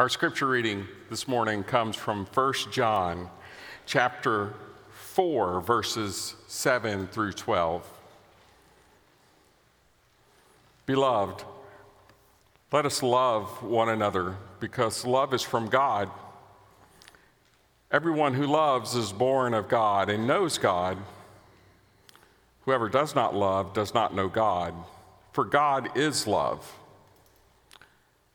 Our scripture reading this morning comes from 1 John chapter 4 verses 7 through 12. Beloved, let us love one another because love is from God. Everyone who loves is born of God and knows God. Whoever does not love does not know God, for God is love.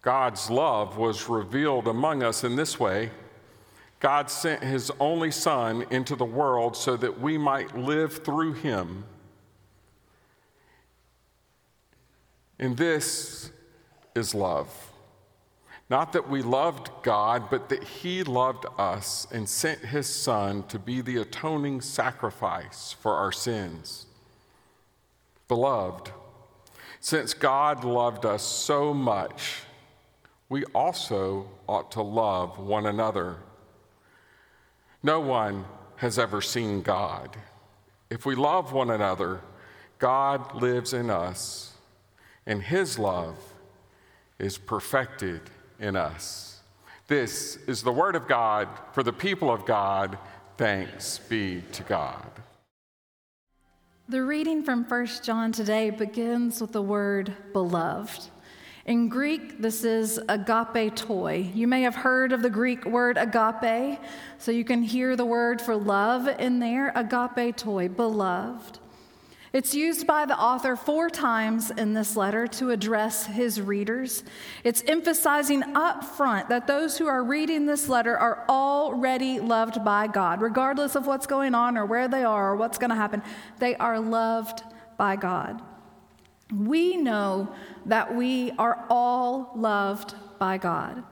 God's love was revealed among us in this way God sent his only Son into the world so that we might live through him. And this is love. Not that we loved God, but that He loved us and sent His Son to be the atoning sacrifice for our sins. Beloved, since God loved us so much, we also ought to love one another. No one has ever seen God. If we love one another, God lives in us, and his love is perfected in us. This is the word of God for the people of God. Thanks be to God. The reading from 1 John today begins with the word beloved. In Greek, this is agape toy. You may have heard of the Greek word agape, so you can hear the word for love in there agape toy, beloved. It's used by the author four times in this letter to address his readers. It's emphasizing up front that those who are reading this letter are already loved by God, regardless of what's going on or where they are or what's going to happen. They are loved by God. We know that we are all loved by God.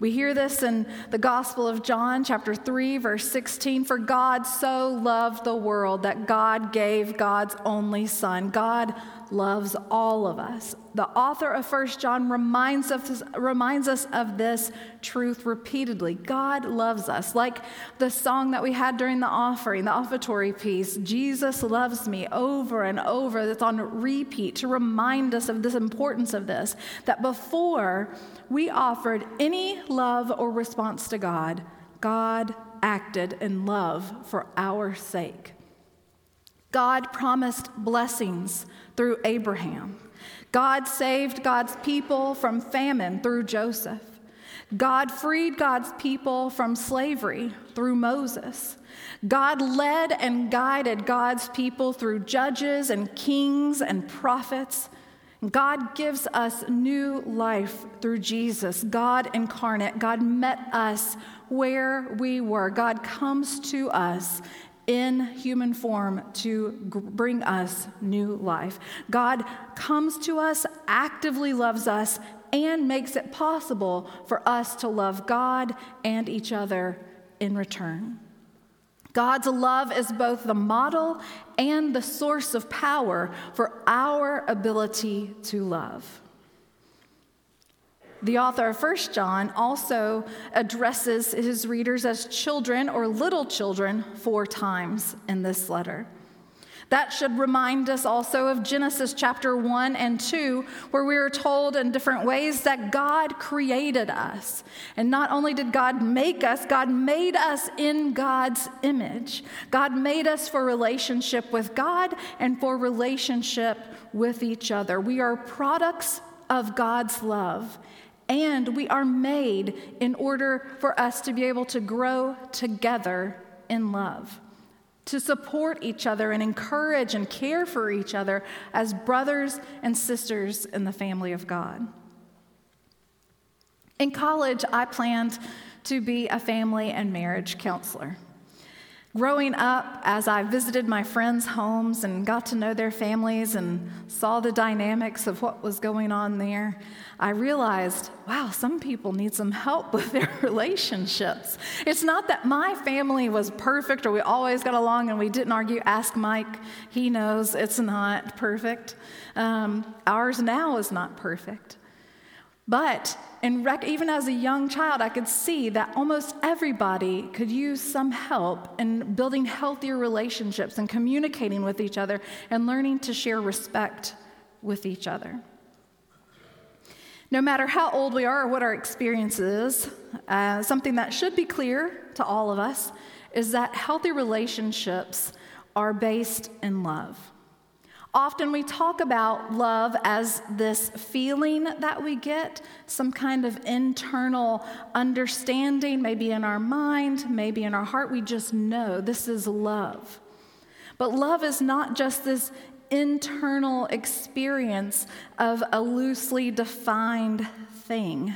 We hear this in the Gospel of John, chapter 3, verse 16. For God so loved the world that God gave God's only Son. God loves all of us. The author of First John reminds us, reminds us of this truth repeatedly. God loves us. Like the song that we had during the offering, the offertory piece, Jesus loves me over and over, that's on repeat to remind us of this importance of this. That before we offered any love or response to God, God acted in love for our sake. God promised blessings through Abraham. God saved God's people from famine through Joseph. God freed God's people from slavery through Moses. God led and guided God's people through judges and kings and prophets. God gives us new life through Jesus, God incarnate. God met us where we were. God comes to us in human form to bring us new life. God comes to us, actively loves us, and makes it possible for us to love God and each other in return. God's love is both the model and the source of power for our ability to love. The author of 1 John also addresses his readers as children or little children four times in this letter. That should remind us also of Genesis chapter 1 and 2, where we are told in different ways that God created us. And not only did God make us, God made us in God's image. God made us for relationship with God and for relationship with each other. We are products of God's love. And we are made in order for us to be able to grow together in love, to support each other and encourage and care for each other as brothers and sisters in the family of God. In college, I planned to be a family and marriage counselor. Growing up, as I visited my friends' homes and got to know their families and saw the dynamics of what was going on there, I realized, wow, some people need some help with their relationships. It's not that my family was perfect or we always got along and we didn't argue. Ask Mike, he knows it's not perfect. Um, ours now is not perfect. But rec- even as a young child, I could see that almost everybody could use some help in building healthier relationships and communicating with each other and learning to share respect with each other. No matter how old we are or what our experience is, uh, something that should be clear to all of us is that healthy relationships are based in love. Often we talk about love as this feeling that we get, some kind of internal understanding, maybe in our mind, maybe in our heart. We just know this is love. But love is not just this internal experience of a loosely defined thing.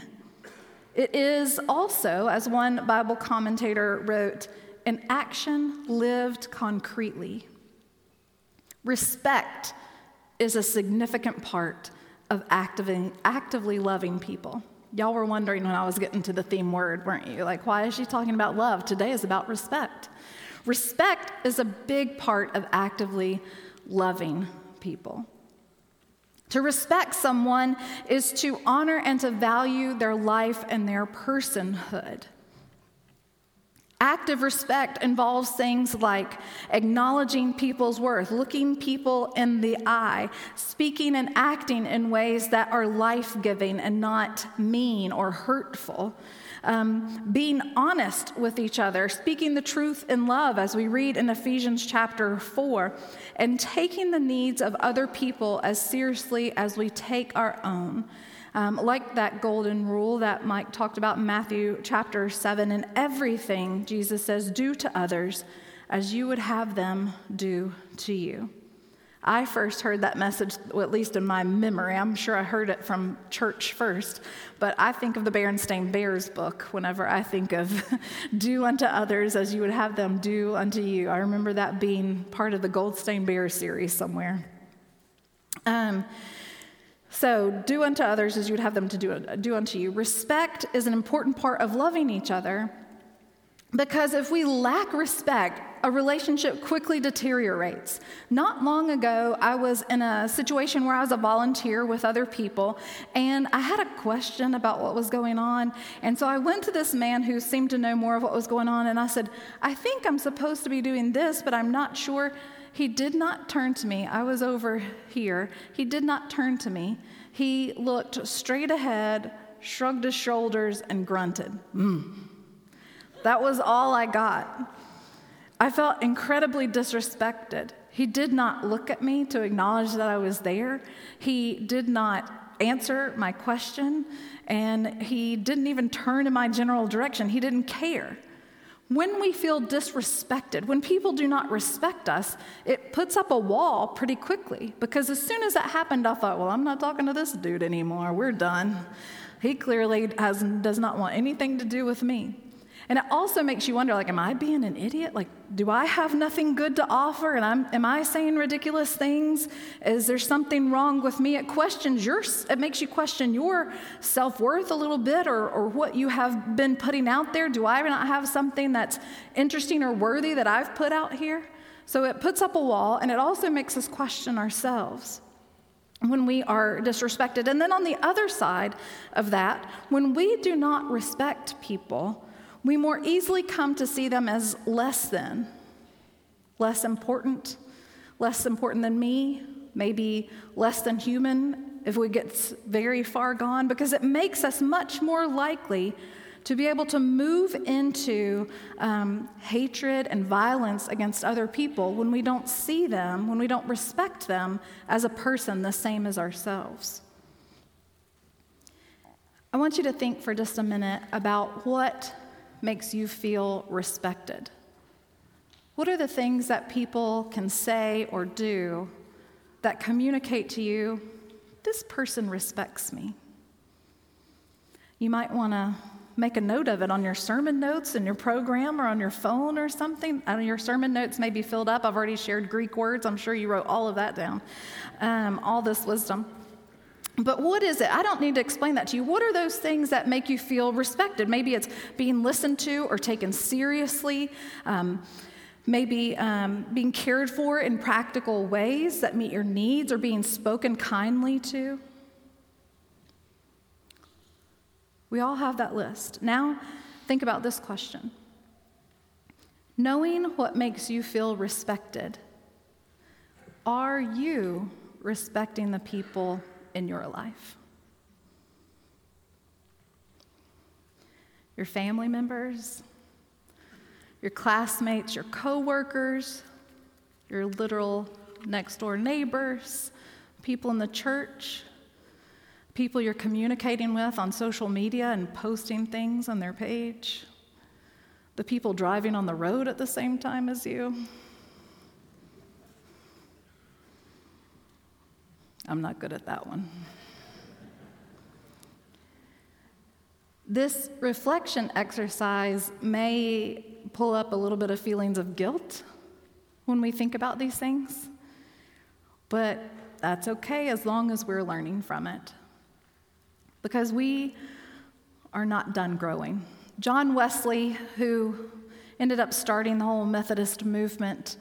It is also, as one Bible commentator wrote, an action lived concretely. Respect is a significant part of actively, actively loving people. Y'all were wondering when I was getting to the theme word, weren't you? Like, why is she talking about love? Today is about respect. Respect is a big part of actively loving people. To respect someone is to honor and to value their life and their personhood. Active respect involves things like acknowledging people's worth, looking people in the eye, speaking and acting in ways that are life giving and not mean or hurtful um, being honest with each other, speaking the truth in love, as we read in Ephesians chapter 4, and taking the needs of other people as seriously as we take our own. Um, like that golden rule that Mike talked about in Matthew chapter 7, in everything, Jesus says, do to others as you would have them do to you. I first heard that message, well, at least in my memory. I'm sure I heard it from church first, but I think of the Berenstain Bears book whenever I think of do unto others as you would have them do unto you. I remember that being part of the Goldstein Bears series somewhere. Um, so, do unto others as you would have them to do, do unto you. Respect is an important part of loving each other because if we lack respect, a relationship quickly deteriorates. Not long ago, I was in a situation where I was a volunteer with other people, and I had a question about what was going on. And so I went to this man who seemed to know more of what was going on, and I said, I think I'm supposed to be doing this, but I'm not sure. He did not turn to me. I was over here. He did not turn to me. He looked straight ahead, shrugged his shoulders, and grunted. Mm. That was all I got. I felt incredibly disrespected. He did not look at me to acknowledge that I was there. He did not answer my question, and he didn't even turn in my general direction. He didn't care. When we feel disrespected, when people do not respect us, it puts up a wall pretty quickly because as soon as that happened, I thought, well, I'm not talking to this dude anymore. We're done. He clearly has, does not want anything to do with me. And it also makes you wonder like, am I being an idiot? Like, do I have nothing good to offer? And I'm, am I saying ridiculous things? Is there something wrong with me? It questions your, it makes you question your self worth a little bit or, or what you have been putting out there. Do I not have something that's interesting or worthy that I've put out here? So it puts up a wall and it also makes us question ourselves when we are disrespected. And then on the other side of that, when we do not respect people, we more easily come to see them as less than, less important, less important than me, maybe less than human if we get very far gone, because it makes us much more likely to be able to move into um, hatred and violence against other people when we don't see them, when we don't respect them as a person the same as ourselves. I want you to think for just a minute about what makes you feel respected? What are the things that people can say or do that communicate to you, this person respects me? You might want to make a note of it on your sermon notes in your program or on your phone or something. I know your sermon notes may be filled up. I've already shared Greek words. I'm sure you wrote all of that down, um, all this wisdom. But what is it? I don't need to explain that to you. What are those things that make you feel respected? Maybe it's being listened to or taken seriously. Um, maybe um, being cared for in practical ways that meet your needs or being spoken kindly to. We all have that list. Now, think about this question Knowing what makes you feel respected, are you respecting the people in your life. Your family members, your classmates, your coworkers, your literal next door neighbors, people in the church, people you're communicating with on social media and posting things on their page, the people driving on the road at the same time as you I'm not good at that one. This reflection exercise may pull up a little bit of feelings of guilt when we think about these things, but that's okay as long as we're learning from it. Because we are not done growing. John Wesley, who ended up starting the whole Methodist movement,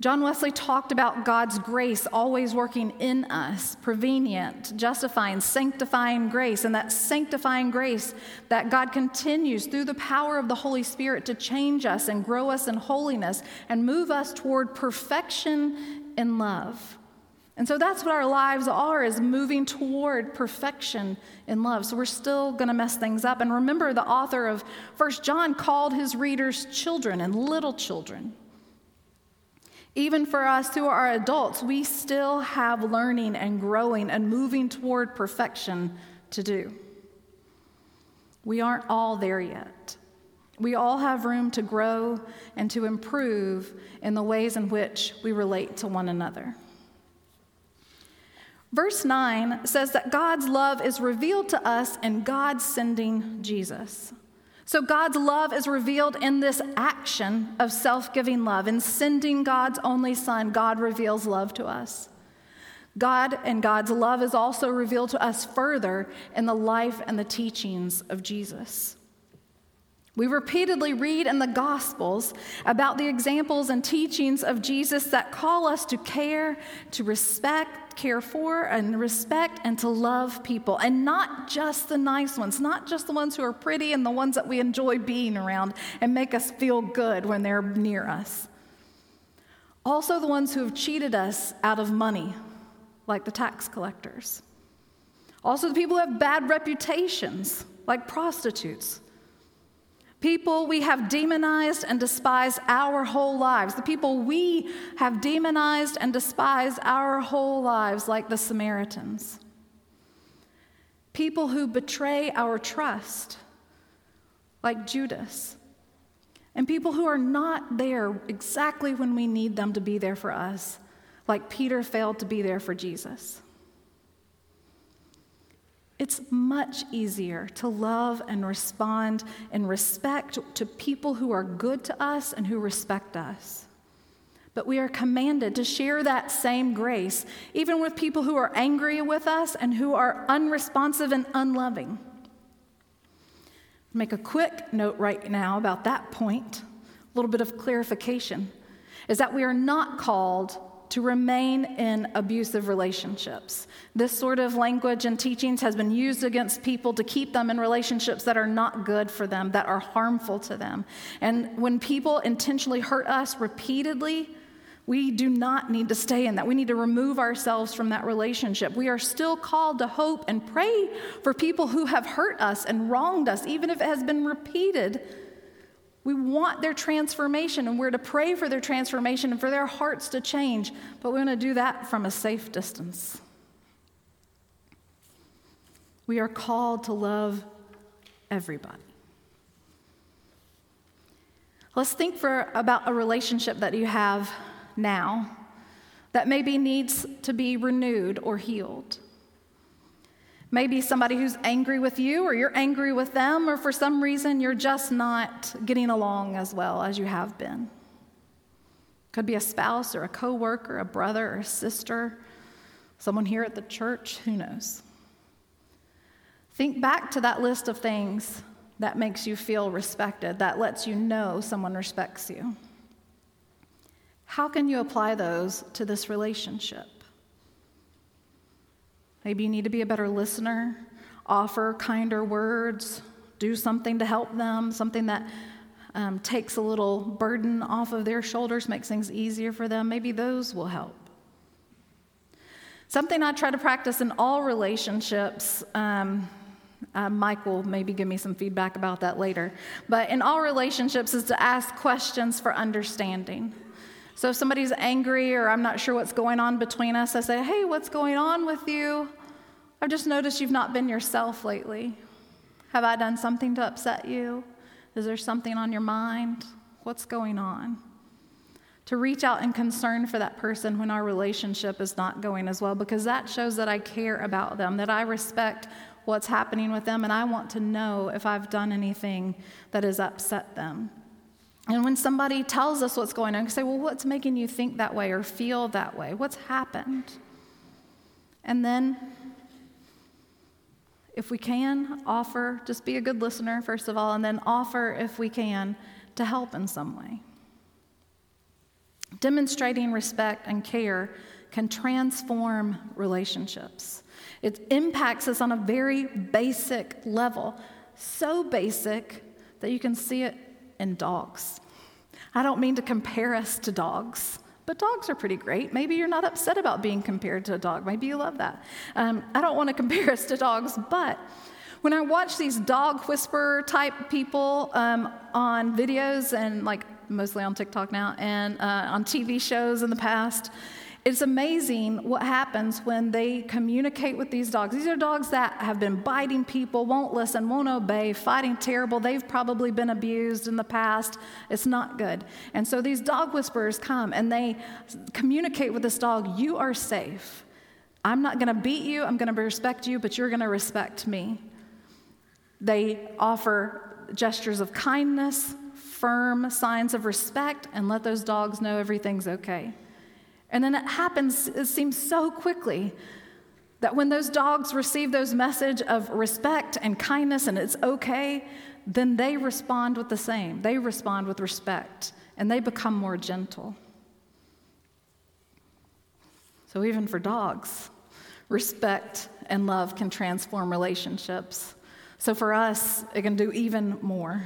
John Wesley talked about God's grace always working in us, prevenient, justifying, sanctifying grace, and that sanctifying grace that God continues through the power of the Holy Spirit to change us and grow us in holiness and move us toward perfection in love. And so that's what our lives are is moving toward perfection in love. So we're still going to mess things up. And remember the author of First John called his readers children and little children. Even for us who are adults, we still have learning and growing and moving toward perfection to do. We aren't all there yet. We all have room to grow and to improve in the ways in which we relate to one another. Verse 9 says that God's love is revealed to us in God sending Jesus. So God's love is revealed in this action of self giving love. In sending God's only Son, God reveals love to us. God and God's love is also revealed to us further in the life and the teachings of Jesus. We repeatedly read in the Gospels about the examples and teachings of Jesus that call us to care, to respect, care for, and respect, and to love people. And not just the nice ones, not just the ones who are pretty and the ones that we enjoy being around and make us feel good when they're near us. Also, the ones who have cheated us out of money, like the tax collectors. Also, the people who have bad reputations, like prostitutes People we have demonized and despised our whole lives. The people we have demonized and despised our whole lives, like the Samaritans. People who betray our trust, like Judas. And people who are not there exactly when we need them to be there for us, like Peter failed to be there for Jesus. It's much easier to love and respond in respect to people who are good to us and who respect us. But we are commanded to share that same grace, even with people who are angry with us and who are unresponsive and unloving. Make a quick note right now about that point, a little bit of clarification, is that we are not called to remain in abusive relationships. This sort of language and teachings has been used against people to keep them in relationships that are not good for them, that are harmful to them. And when people intentionally hurt us repeatedly, we do not need to stay in that. We need to remove ourselves from that relationship. We are still called to hope and pray for people who have hurt us and wronged us, even if it has been repeated we want their transformation, and we're to pray for their transformation and for their hearts to change, but we want to do that from a safe distance. We are called to love everybody. Let's think for about a relationship that you have now that maybe needs to be renewed or healed. Maybe somebody who's angry with you, or you're angry with them, or for some reason you're just not getting along as well as you have been. Could be a spouse, or a coworker, a brother, or a sister, someone here at the church, who knows? Think back to that list of things that makes you feel respected, that lets you know someone respects you. How can you apply those to this relationship? Maybe you need to be a better listener, offer kinder words, do something to help them, something that um, takes a little burden off of their shoulders, makes things easier for them. Maybe those will help. Something I try to practice in all relationships um, Uh, Mike will maybe give me some feedback about that later. But in all relationships, is to ask questions for understanding. So if somebody's angry or I'm not sure what's going on between us, I say, hey, what's going on with you? I've just noticed you've not been yourself lately. Have I done something to upset you? Is there something on your mind? What's going on? To reach out and concern for that person when our relationship is not going as well, because that shows that I care about them, that I respect what's happening with them, and I want to know if I've done anything that has upset them. And when somebody tells us what's going on, we say, Well, what's making you think that way or feel that way? What's happened? And then, if we can, offer, just be a good listener, first of all, and then offer, if we can, to help in some way. Demonstrating respect and care can transform relationships. It impacts us on a very basic level, so basic that you can see it in dogs. I don't mean to compare us to dogs, but dogs are pretty great. Maybe you're not upset about being compared to a dog. Maybe you love that. Um, I don't want to compare us to dogs, but when I watch these dog whisperer type people um, on videos and like mostly on TikTok now and uh, on TV shows in the past, it's amazing what happens when they communicate with these dogs. These are dogs that have been biting people, won't listen, won't obey, fighting terrible. They've probably been abused in the past. It's not good. And so these dog whisperers come and they communicate with this dog You are safe. I'm not going to beat you, I'm going to respect you, but you're going to respect me. They offer gestures of kindness, firm signs of respect, and let those dogs know everything's okay. And then it happens, it seems so quickly that when those dogs receive those message of respect and kindness and it's okay, then they respond with the same. They respond with respect and they become more gentle. So even for dogs, respect and love can transform relationships. So for us, it can do even more.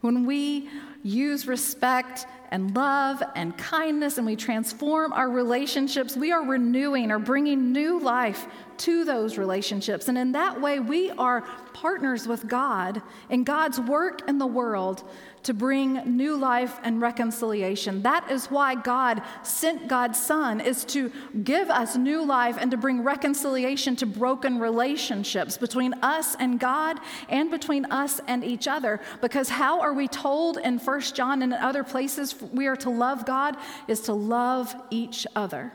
When we use respect and love and kindness and we transform our relationships, we are renewing or bringing new life to those relationships. And in that way, we are partners with God in God's work in the world to bring new life and reconciliation. That is why God sent God's Son, is to give us new life and to bring reconciliation to broken relationships between us and God and between us and each other. Because how are we told in First John and in other places we are to love God? Is to love each other.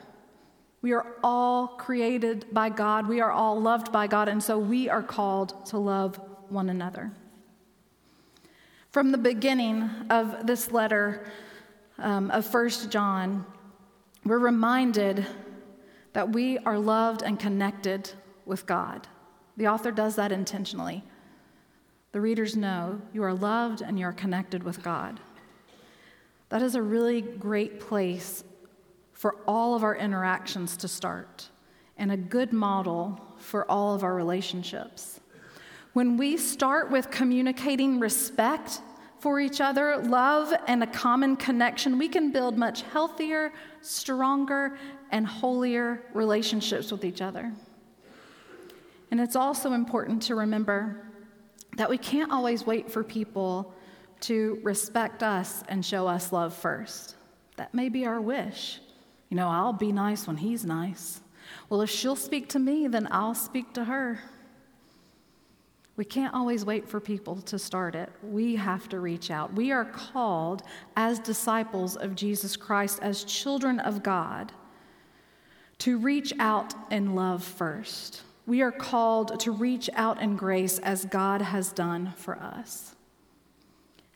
We are all created by God. We are all loved by God. And so we are called to love one another. From the beginning of this letter um, of First John, we're reminded that we are loved and connected with God. The author does that intentionally. The readers know you are loved and you are connected with God. That is a really great place for all of our interactions to start and a good model for all of our relationships. When we start with communicating respect for each other, love, and a common connection, we can build much healthier, stronger, and holier relationships with each other. And it's also important to remember that we can't always wait for people to respect us and show us love first. That may be our wish. You know, I'll be nice when he's nice. Well, if she'll speak to me, then I'll speak to her. We can't always wait for people to start it. We have to reach out. We are called as disciples of Jesus Christ, as children of God, to reach out in love first. We are called to reach out in grace as God has done for us.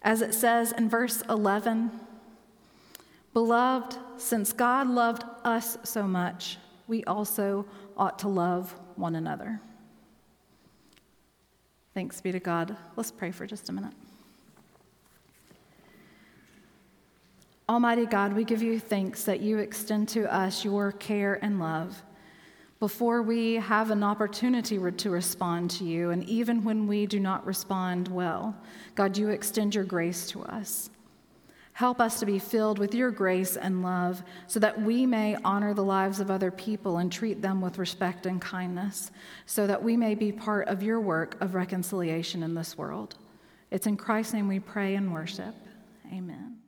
As it says in verse 11, Beloved, since God loved us so much, we also ought to love one another. Thanks be to God. Let's pray for just a minute. Almighty God, we give you thanks that you extend to us your care and love before we have an opportunity to respond to you, and even when we do not respond well. God, you extend your grace to us. Help us to be filled with your grace and love so that we may honor the lives of other people and treat them with respect and kindness, so that we may be part of your work of reconciliation in this world. It's in Christ's name we pray and worship. Amen.